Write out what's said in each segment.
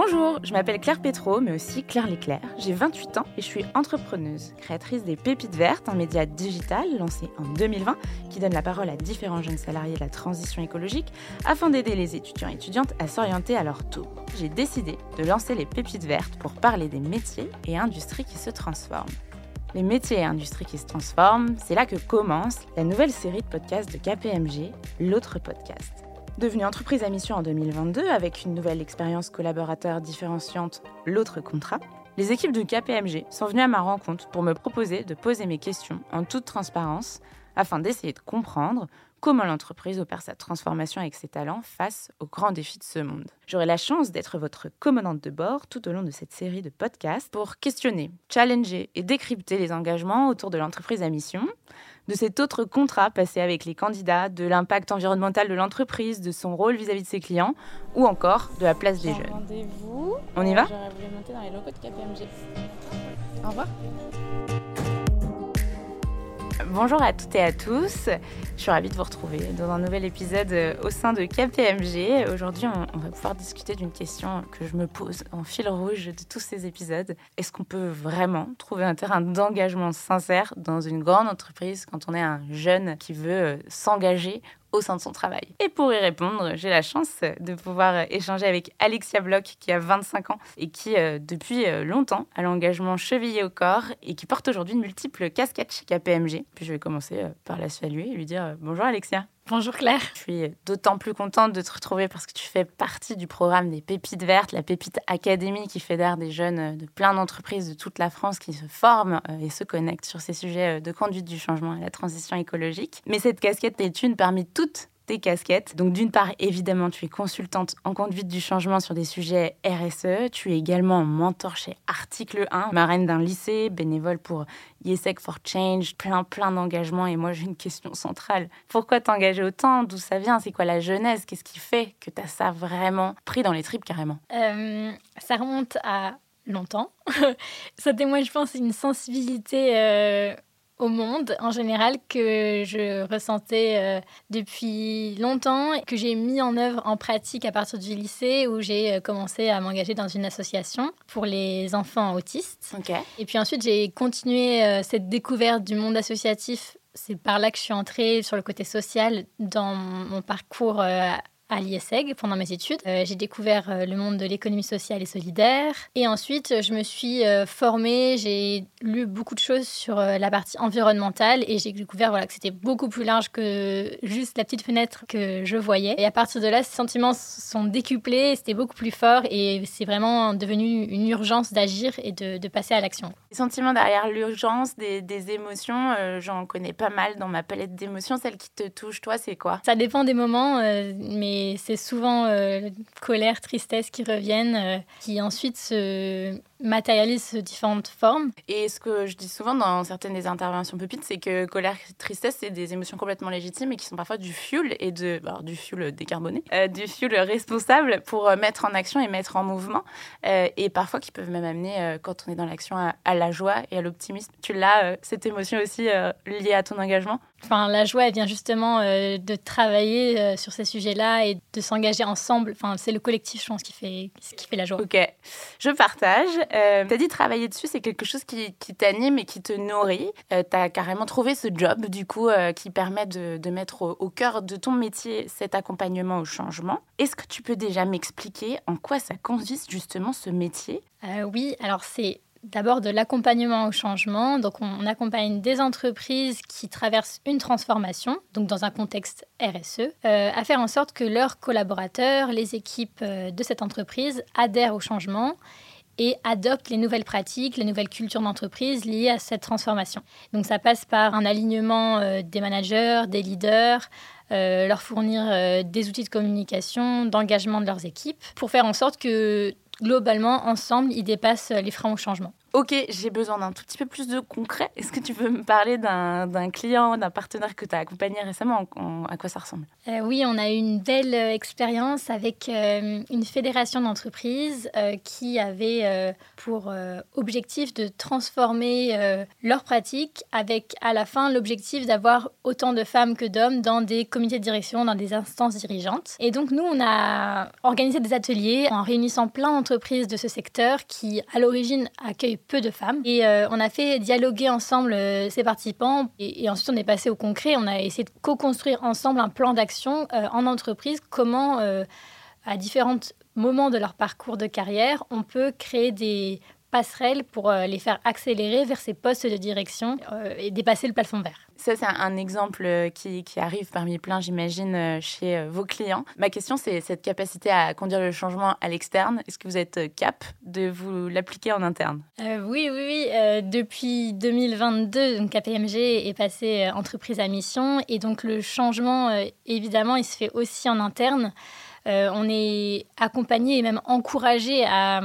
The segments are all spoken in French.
Bonjour, je m'appelle Claire Pétro, mais aussi Claire Léclair. J'ai 28 ans et je suis entrepreneuse, créatrice des Pépites Vertes, un média digital lancé en 2020 qui donne la parole à différents jeunes salariés de la transition écologique afin d'aider les étudiants et étudiantes à s'orienter à leur tour. J'ai décidé de lancer les Pépites Vertes pour parler des métiers et industries qui se transforment. Les métiers et industries qui se transforment, c'est là que commence la nouvelle série de podcasts de KPMG, l'autre podcast. Devenue entreprise à mission en 2022 avec une nouvelle expérience collaborateur différenciante, l'autre contrat, les équipes de KPMG sont venues à ma rencontre pour me proposer de poser mes questions en toute transparence afin d'essayer de comprendre comment l'entreprise opère sa transformation avec ses talents face aux grands défis de ce monde. J'aurai la chance d'être votre commandante de bord tout au long de cette série de podcasts pour questionner, challenger et décrypter les engagements autour de l'entreprise à mission, de cet autre contrat passé avec les candidats, de l'impact environnemental de l'entreprise, de son rôle vis-à-vis de ses clients, ou encore de la place des jeunes. Rendez-vous. On y va? J'aurais voulu monter dans les locaux de KPMG. Au revoir. Bonjour à toutes et à tous. Je suis ravie de vous retrouver dans un nouvel épisode euh, au sein de KPMG. Aujourd'hui, on, va pouvoir discuter d'une question que je me pose en fil rouge de tous ces épisodes. Est-ce qu'on peut vraiment trouver un terrain d'engagement sincère dans une grande entreprise quand on est un jeune qui veut euh, s'engager au sein de son travail. Et pour y répondre, j'ai la chance de pouvoir échanger avec Alexia Bloch, qui a 25 ans et qui, euh, depuis euh, longtemps, a l'engagement chevillé au corps et qui porte aujourd'hui une multiple casquette chez KPMG. Puis je vais commencer euh, par la saluer et lui dire bonjour Alexia. Bonjour Claire. Je suis d'autant plus contente de te retrouver parce que tu fais partie du programme des Pépites Vertes, la Pépite Académie qui fédère des jeunes de plein d'entreprises de toute la France qui se forment et se connectent sur ces sujets de conduite du changement et la transition écologique. Mais cette casquette est une parmi toutes tes casquettes. Donc d'une part, évidemment, tu es consultante en conduite du changement sur des sujets RSE. Tu es également mentor chez Article 1, marraine d'un lycée, bénévole pour YesEC for Change, plein plein d'engagements. Et moi, j'ai une question centrale. Pourquoi t'engager autant? D'où ça vient? C'est quoi la genèse Qu'est-ce qui fait que tu as ça vraiment pris dans les tripes carrément? Euh, ça remonte à longtemps. ça témoigne, je pense, une sensibilité euh, au monde en général que je ressentais euh, depuis longtemps et que j'ai mis en œuvre en pratique à partir du lycée où j'ai euh, commencé à m'engager dans une association pour les enfants autistes. Et puis ensuite, j'ai continué euh, cette découverte du monde associatif. C'est par là que je suis entrée sur le côté social dans mon parcours à l'ISEG pendant mes études. Euh, j'ai découvert euh, le monde de l'économie sociale et solidaire. Et ensuite, je me suis euh, formée, j'ai lu beaucoup de choses sur la partie environnementale et j'ai découvert voilà, que c'était beaucoup plus large que juste la petite fenêtre que je voyais. Et à partir de là, ces sentiments sont décuplés, c'était beaucoup plus fort et c'est vraiment devenu une urgence d'agir et de, de passer à l'action. Les sentiments derrière l'urgence, des, des émotions, j'en connais pas mal dans ma palette d'émotions. Celle qui te touche, toi, c'est quoi? Ça dépend des moments, euh, mais c'est souvent euh, colère, tristesse qui reviennent, euh, qui ensuite se matérialisent sous différentes formes. Et ce que je dis souvent dans certaines des interventions Pépite, c'est que colère, tristesse, c'est des émotions complètement légitimes et qui sont parfois du fuel et de, alors, du fuel décarboné, euh, du fuel responsable pour euh, mettre en action et mettre en mouvement, euh, et parfois qui peuvent même amener, euh, quand on est dans l'action, à, à la joie et à l'optimisme. Tu l'as cette émotion aussi liée à ton engagement? Enfin, la joie, elle vient justement de travailler sur ces sujets-là et de s'engager ensemble. Enfin, c'est le collectif, je pense, qui fait, qui fait la joie. Ok, je partage. Euh, tu as dit travailler dessus, c'est quelque chose qui, t'anime et qui te nourrit. Euh, tu as carrément trouvé ce job, du coup, euh, qui permet de, mettre au, cœur de ton métier cet accompagnement au changement. Est-ce que tu peux déjà m'expliquer en quoi ça consiste justement ce métier? Euh, oui, alors c'est d'abord de l'accompagnement au changement. Donc on, accompagne des entreprises qui traversent une transformation, donc dans un contexte RSE, euh, à faire en sorte que leurs collaborateurs, les équipes de cette entreprise adhèrent au changement et adoptent les nouvelles pratiques, les nouvelles cultures d'entreprise liées à cette transformation. Donc ça passe par un alignement euh, des managers, des leaders, euh, leur fournir euh, des outils de communication, d'engagement de leurs équipes, pour faire en sorte que globalement, ensemble, ils dépassent les freins au changement. Ok, j'ai besoin d'un tout petit peu plus de concret. Est-ce que tu peux me parler d'un client, d'un partenaire que tu as accompagné récemment? À quoi ça ressemble? Euh, Oui, on a eu une belle euh, expérience avec euh, une fédération d'entreprises qui avait pour objectif de transformer leurs pratiques avec à la fin l'objectif d'avoir autant de femmes que d'hommes dans des comités de direction, dans des instances dirigeantes. Et donc nous, on a organisé des ateliers en réunissant plein d'entreprises de ce secteur qui, à l'origine, accueillent peu de femmes. Et euh, on a fait dialoguer ensemble euh, ces participants. Et, ensuite, on est passé au concret. On a essayé de co-construire ensemble un plan d'action euh, en entreprise. Comment, à différents moments de leur parcours de carrière, on peut créer des passerelles pour les faire accélérer vers ces postes de direction et dépasser le plafond vert. Ça, c'est un exemple euh, qui, qui, arrive parmi plein, j'imagine, euh, chez euh, vos clients. Ma question, c'est cette capacité à conduire le changement à l'externe. Est-ce que vous êtes cap de vous l'appliquer en interne? Oui, oui, oui. depuis 2022, donc KPMG est passé entreprise à mission. Et donc, le changement, évidemment, il se fait aussi en interne. on est accompagné et même encouragé à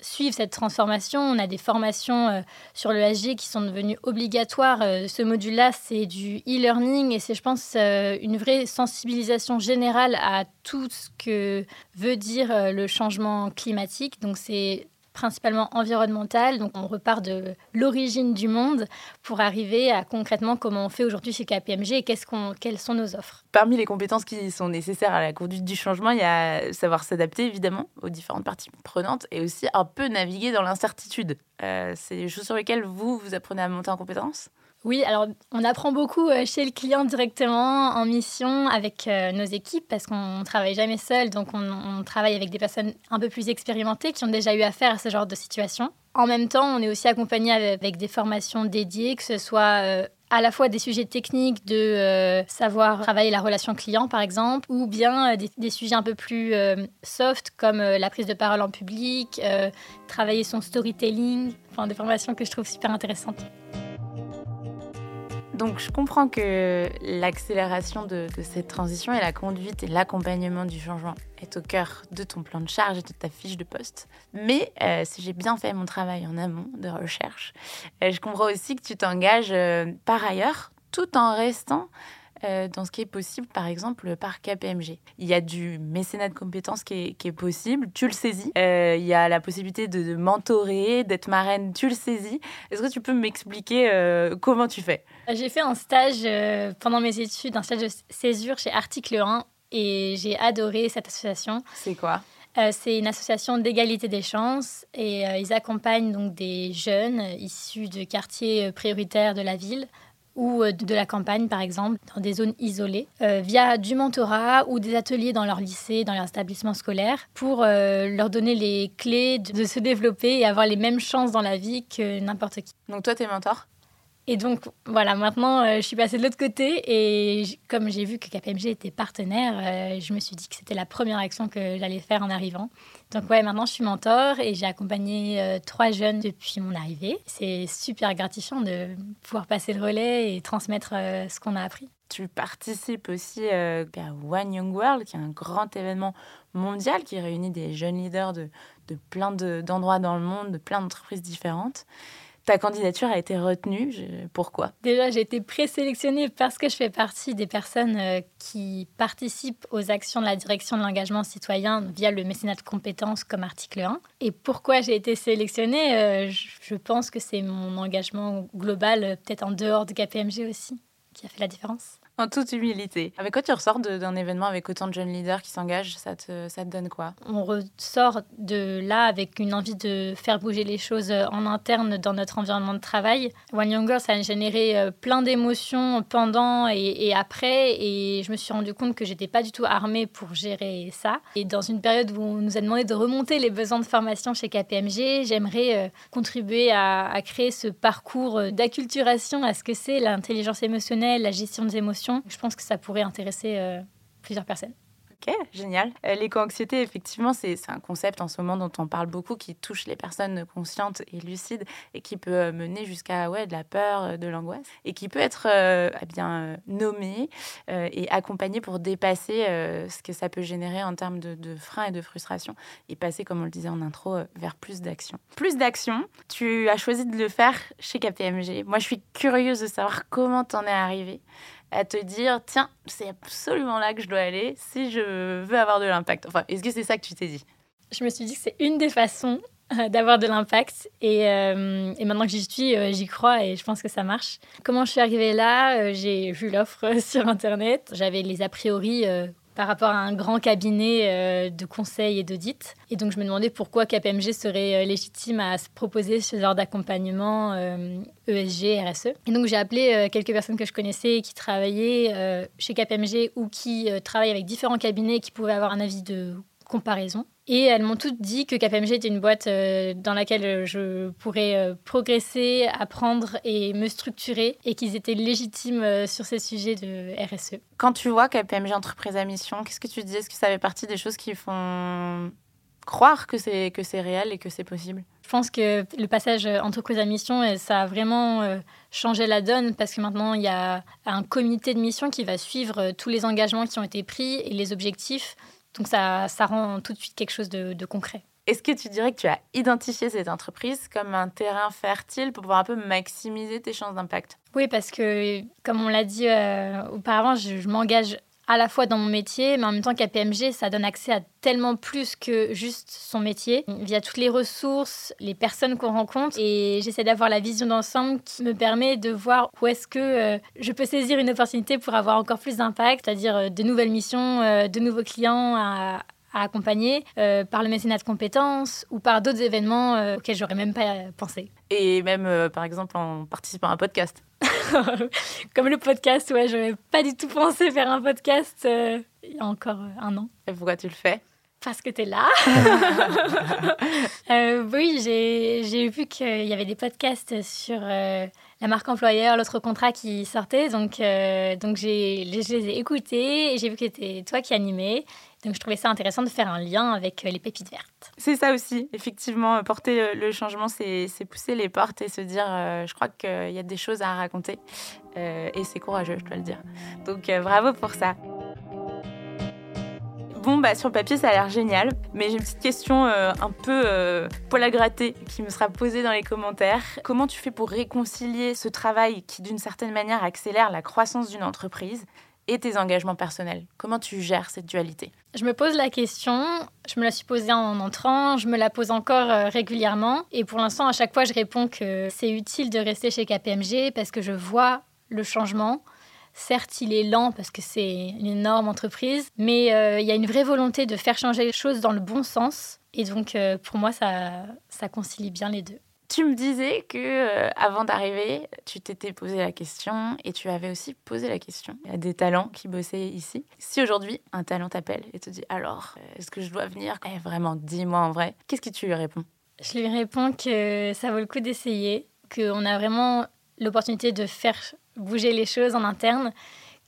suivre cette transformation. On a des formations euh, sur le HG qui sont devenues obligatoires. Euh, ce module-là, c'est du e-learning et c'est, je pense, euh, une vraie sensibilisation générale à tout ce que veut dire le changement climatique. Donc, c'est principalement environnementale. Donc on repart de l'origine du monde pour arriver à concrètement comment on fait aujourd'hui chez KPMG et quelles sont nos offres. Parmi les compétences qui sont nécessaires à la conduite du changement, il y a savoir s'adapter évidemment aux différentes parties prenantes et aussi un peu naviguer dans l'incertitude. Euh, c'est des choses sur lesquelles vous, vous apprenez à monter en compétences? Oui, alors on apprend beaucoup euh, chez le client directement en mission avec euh, nos équipes parce qu'on ne travaille jamais seul, donc on, travaille avec des personnes un peu plus expérimentées qui ont déjà eu affaire à ce genre de situation. En même temps, on est aussi accompagné avec des formations dédiées, que ce soit euh, à la fois des sujets techniques de savoir travailler la relation client par exemple, ou bien des, sujets un peu plus soft comme la prise de parole en public, travailler son storytelling, enfin des formations que je trouve super intéressantes. Donc je comprends que l'accélération de, cette transition et la conduite et l'accompagnement du changement est au cœur de ton plan de charge et de ta fiche de poste. Mais euh, si j'ai bien fait mon travail en amont de recherche, euh, je comprends aussi que tu t'engages euh, par ailleurs tout en restant euh, dans ce qui est possible, par exemple, par KPMG. Il y a du mécénat de compétences qui est, possible, tu le saisis. Euh, il y a la possibilité de, mentorer, d'être marraine, tu le saisis. Est-ce que tu peux m'expliquer euh, comment tu fais? J'ai fait un stage pendant mes études, un stage de césure chez Article 1 et j'ai adoré cette association. C'est quoi? C'est une association d'égalité des chances et ils accompagnent donc des jeunes issus de quartiers prioritaires de la ville ou euh, de la campagne, par exemple, dans des zones isolées, euh, via du mentorat ou des ateliers dans leur lycée, dans leur établissement scolaire, pour euh, leur donner les clés de, se développer et avoir les mêmes chances dans la vie que n'importe qui. Donc toi, tu es mentor? Et donc, voilà, maintenant, je suis passée de l'autre côté et comme j'ai vu que KPMG était partenaire, je me suis dit que c'était la première action que j'allais faire en arrivant. Donc ouais, maintenant je suis mentor et j'ai accompagné euh, trois jeunes depuis mon arrivée. C'est super gratifiant de pouvoir passer le relais et transmettre euh, ce qu'on a appris. Tu participes aussi euh, à One Young World, qui est un grand événement mondial qui réunit des jeunes leaders de, de plein d'endroits dans le monde, de plein d'entreprises différentes. Ta candidature a été retenue. Pourquoi? Déjà, j'ai été présélectionnée parce que je fais partie des personnes euh, qui participent aux actions de la direction de l'engagement citoyen via le mécénat de compétences comme article 1. Et pourquoi j'ai été sélectionnée euh, Je pense que c'est mon engagement global, euh, peut-être en dehors de KPMG aussi, qui a fait la différence. En toute humilité. Avec quoi tu ressors d'un événement avec autant de jeunes leaders qui s'engagent? Ça te, ça te donne quoi? On ressort de là avec une envie de faire bouger les choses en interne dans notre environnement de travail. One Younger, ça a généré euh, plein d'émotions pendant et, après. Et je me suis rendu compte que j'étais pas du tout armée pour gérer ça. Et dans une période où on nous a demandé de remonter les besoins de formation chez KPMG, j'aimerais euh, contribuer à, créer ce parcours euh, d'acculturation à ce que c'est l'intelligence émotionnelle, la gestion des émotions je pense que ça pourrait intéresser euh, plusieurs personnes. Ok, génial. Euh, l'éco-anxiété, effectivement, c'est un concept en ce moment dont on parle beaucoup, qui touche les personnes conscientes et lucides et qui peut euh, mener jusqu'à ouais, de la peur, de l'angoisse et qui peut être eh bien nommé et accompagné pour dépasser ce que ça peut générer en termes de, de, freins et de frustration et passer, comme on le disait en intro, vers plus d'action. Plus d'action, tu as choisi de le faire chez KPMG. Moi, je suis curieuse de savoir comment t'en es arrivé à te dire tiens, c'est absolument là que je dois aller si je veux avoir de l'impact. Enfin, est-ce que c'est ça que tu t'es dit? Je me suis dit que c'est une des façons euh, d'avoir de l'impact et, euh, et, maintenant que j'y suis, euh, j'y crois et je pense que ça marche. Comment je suis arrivée là? J'ai vu l'offre sur Internet. J'avais les a priori par rapport à un grand cabinet euh, de conseil et d'audit. Et donc, je me demandais pourquoi KPMG serait euh, légitime à se proposer ce genre d'accompagnement ESG, euh, e RSE. Et donc, j'ai appelé quelques personnes que je connaissais qui travaillaient chez KPMG ou qui travaillent avec différents cabinets qui pouvaient avoir un avis de comparaison. Et elles m'ont toutes dit que KPMG était une boîte euh, dans laquelle je pourrais euh, progresser, apprendre et me structurer et qu'ils étaient légitimes euh, sur ces sujets de RSE. Quand tu vois KPMG entreprise à mission, qu'est-ce que tu dis Est-ce que ça fait partie des choses qui font croire que c'est que c'est réel et que c'est possible? Je pense que le passage entreprise à mission, ça a vraiment changé la donne parce que maintenant il y a un comité de mission qui va suivre tous les engagements qui ont été pris et les objectifs donc ça, ça rend tout de suite quelque chose de, concret. Est-ce que tu dirais que tu as identifié cette entreprise comme un terrain fertile pour pouvoir un peu maximiser tes chances d'impact? Oui, parce que, comme on l'a dit euh, auparavant, je m'engage à la fois dans mon métier, mais en même temps qu'à PMG, ça donne accès à tellement plus que juste son métier, via toutes les ressources, les personnes qu'on rencontre. Et j'essaie d'avoir la vision d'ensemble qui me permet de voir où est-ce que euh, je peux saisir une opportunité pour avoir encore plus d'impact, c'est-à-dire euh, de nouvelles missions, euh, de nouveaux clients à, accompagner par le mécénat de compétences ou par d'autres événements auxquels j'aurais même pas pensé. Et même, par exemple, en participant à un podcast. Comme le podcast, ouais, je n'avais pas du tout pensé faire un podcast euh, il y a encore euh, un an. Et pourquoi tu le fais? Parce que tu es là. Euh, oui, j'ai vu qu'il y avait des podcasts sur la marque employeur, l'autre contrat qui sortait. Donc, donc je les ai écoutés et j'ai vu que c'était toi qui animais. Donc je trouvais ça intéressant de faire un lien avec euh, les pépites vertes. C'est ça aussi, effectivement, porter le changement, c'est pousser les portes et se dire, euh, je crois qu'il y a des choses à raconter. Euh, et c'est courageux, je dois le dire. Donc bravo pour ça. Bon, bah, sur le papier, ça a l'air génial, mais j'ai une petite question un peu poil à gratter qui me sera posée dans les commentaires. Comment tu fais pour réconcilier ce travail qui, d'une certaine manière, accélère la croissance d'une entreprise et tes engagements personnels Comment tu gères cette dualité? Je me pose la question, je me la suis posée en entrant, je me la pose encore euh, régulièrement et pour l'instant à chaque fois je réponds que c'est utile de rester chez KPMG parce que je vois le changement. Certes, il est lent parce que c'est une énorme entreprise, mais euh, il y a une vraie volonté de faire changer les choses dans le bon sens. Et donc, euh, pour moi, ça, ça concilie bien les deux. Tu me disais que euh, avant d'arriver, tu t'étais posé la question et tu avais aussi posé la question à des talents qui bossaient ici. Si aujourd'hui un talent t'appelle et te dit alors, euh, est-ce que je dois venir? Eh, Vraiment, dis-moi en vrai. Qu'est-ce que tu lui réponds? Je lui réponds que ça vaut le coup d'essayer, qu'on a vraiment l'opportunité de faire bouger les choses en interne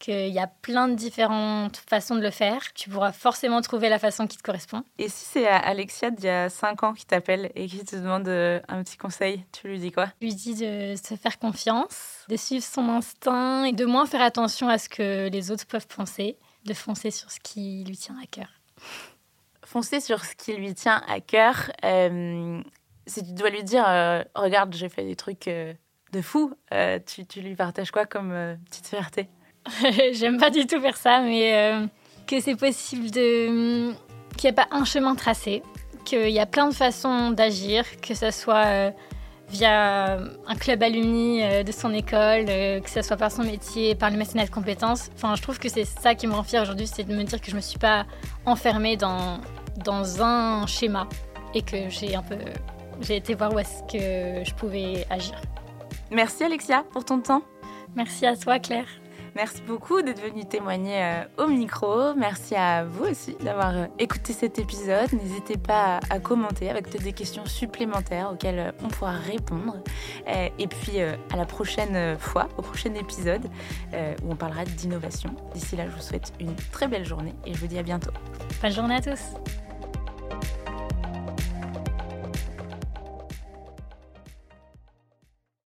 qu'il y a plein de différentes façons de le faire. Tu pourras forcément trouver la façon qui te correspond. Et si c'est Alexia d'il y a 5 ans qui t'appelle et qui te demande euh, un petit conseil, tu lui dis quoi? Je lui dis de se faire confiance, de suivre son instinct et de moins faire attention à ce que les autres peuvent penser, de foncer sur ce qui lui tient à cœur. Foncer sur ce qui lui tient à cœur. Euh, si tu dois lui dire, euh, regarde, j'ai fait des trucs de fou, tu, tu, lui partages quoi comme petite fierté? J'aime pas du tout faire ça, mais euh, que c'est possible de qu'il n'y a pas un chemin tracé, qu'il y a plein de façons d'agir, que ce soit euh, via un club alumni euh, de son école, que ce soit par son métier, par le mécénat de compétences. Enfin, je trouve que c'est ça qui me rend fière aujourd'hui, c'est de me dire que je me suis pas enfermée dans, dans un schéma et que j'ai un peu j'ai été voir où est-ce que je pouvais agir. Merci Alexia pour ton temps. Merci à toi Claire. Merci beaucoup d'être venu témoigner euh, au micro. Merci à vous aussi d'avoir euh, écouté cet épisode. N'hésitez pas à, commenter avec des questions supplémentaires auxquelles euh, on pourra répondre. Et puis à la prochaine fois, au prochain épisode où on parlera d'innovation. D'ici là, je vous souhaite une très belle journée et je vous dis à bientôt. Bonne journée à tous.